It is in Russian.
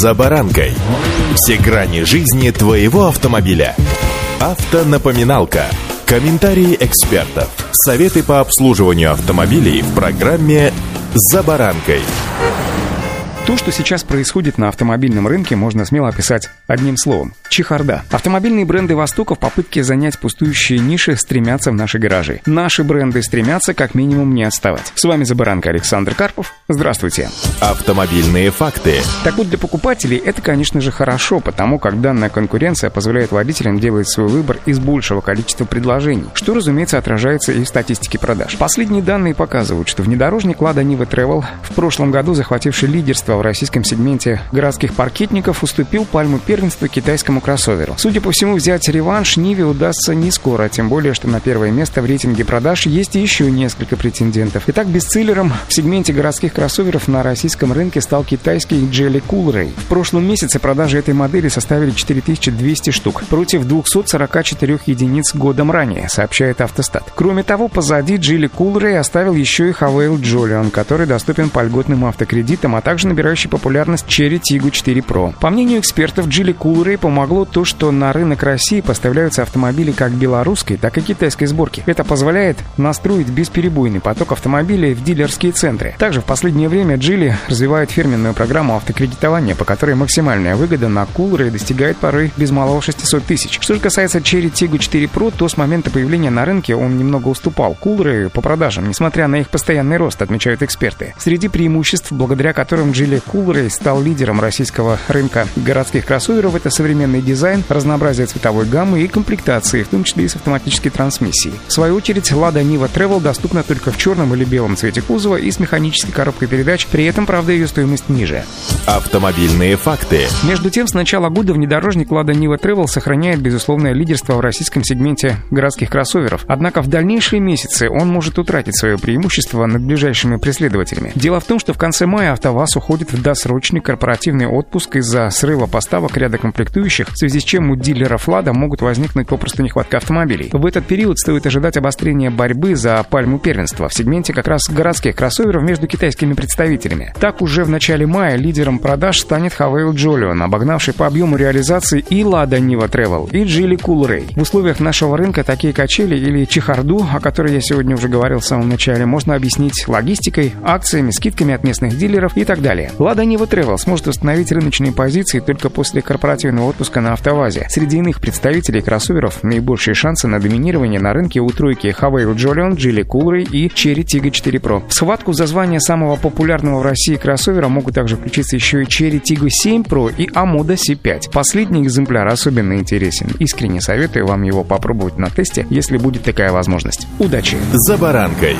«За баранкой». Все грани жизни твоего автомобиля. Автонапоминалка. Комментарии экспертов. Советы по обслуживанию автомобилей в программе «За баранкой». То, что сейчас происходит на автомобильном рынке, можно смело описать одним словом – чехарда. Автомобильные бренды Востока в попытке занять пустующие ниши стремятся в наши гаражи. Наши бренды стремятся как минимум не отставать. С вами Забаранка Александр Карпов. Здравствуйте. Автомобильные факты. Так вот, для покупателей это, конечно же, хорошо, потому как данная конкуренция позволяет водителям делать свой выбор из большего количества предложений, что, разумеется, отражается и в статистике продаж. Последние данные показывают, что внедорожник Lada Niva Travel, в прошлом году захвативший лидерство в российском сегменте городских паркетников уступил пальму первенства китайскому кроссоверу. Судя по всему, взять реванш Ниве удастся не скоро, тем более, что на первое место в рейтинге продаж есть еще несколько претендентов. Итак, бестселлером в сегменте городских кроссоверов на российском рынке стал китайский Jelly Coolray. В прошлом месяце продажи этой модели составили 4200 штук против 244 единиц годом ранее, сообщает Автостат. Кроме того, позади Jelly Coolray оставил еще и Havail Jolion, который доступен по льготным автокредитам, а также набирающий популярность Cherry Tiggo 4 Pro. По мнению экспертов, Джили Coolray помогло то, что на рынок России поставляются автомобили как белорусской, так и китайской сборки. Это позволяет настроить бесперебойный поток автомобилей в дилерские центры. Также в последнее время Джили развивает фирменную программу автокредитования, по которой максимальная выгода на Coolray достигает порой без малого 600 тысяч. Что же касается Cherry Tiggo 4 Pro, то с момента появления на рынке он немного уступал Coolray по продажам, несмотря на их постоянный рост, отмечают эксперты. Среди преимуществ, благодаря которым Джили Coolray стал лидером российского рынка городских кроссоверов. Это современный дизайн, разнообразие цветовой гаммы и комплектации, в том числе и с автоматической трансмиссией. В свою очередь, Lada Niva Travel доступна только в черном или белом цвете кузова и с механической коробкой передач, при этом, правда, ее стоимость ниже. Автомобильные факты. Между тем, с начала года внедорожник Lada Niva Travel сохраняет безусловное лидерство в российском сегменте городских кроссоверов. Однако в дальнейшие месяцы он может утратить свое преимущество над ближайшими преследователями. Дело в том, что в конце мая АвтоВАЗ уходит в досрочный корпоративный отпуск из-за срыва поставок ряда комплектующих, в связи с чем у дилеров «Лада» могут возникнуть попросту нехватка автомобилей. В этот период стоит ожидать обострения борьбы за пальму первенства в сегменте как раз городских кроссоверов между китайскими представителями. Так, уже в начале мая лидером продаж станет Havail Jolion, обогнавший по объему реализации и Lada Niva Travel, и Geely Coolray. В условиях нашего рынка такие качели или чехарду, о которой я сегодня уже говорил в самом начале, можно объяснить логистикой, акциями, скидками от местных дилеров и так далее. Лада Нива Travel сможет установить рыночные позиции только после корпоративного отпуска на автовазе. Среди иных представителей кроссоверов наибольшие шансы на доминирование на рынке у тройки Havail Jolion, Geely Coolray и Cherry Tiggo 4 Pro. В схватку за звание самого популярного в России кроссовера могут также включиться еще и Cherry Tiggo 7 Pro и Amoda C5. Последний экземпляр особенно интересен. Искренне советую вам его попробовать на тесте, если будет такая возможность. Удачи! За баранкой!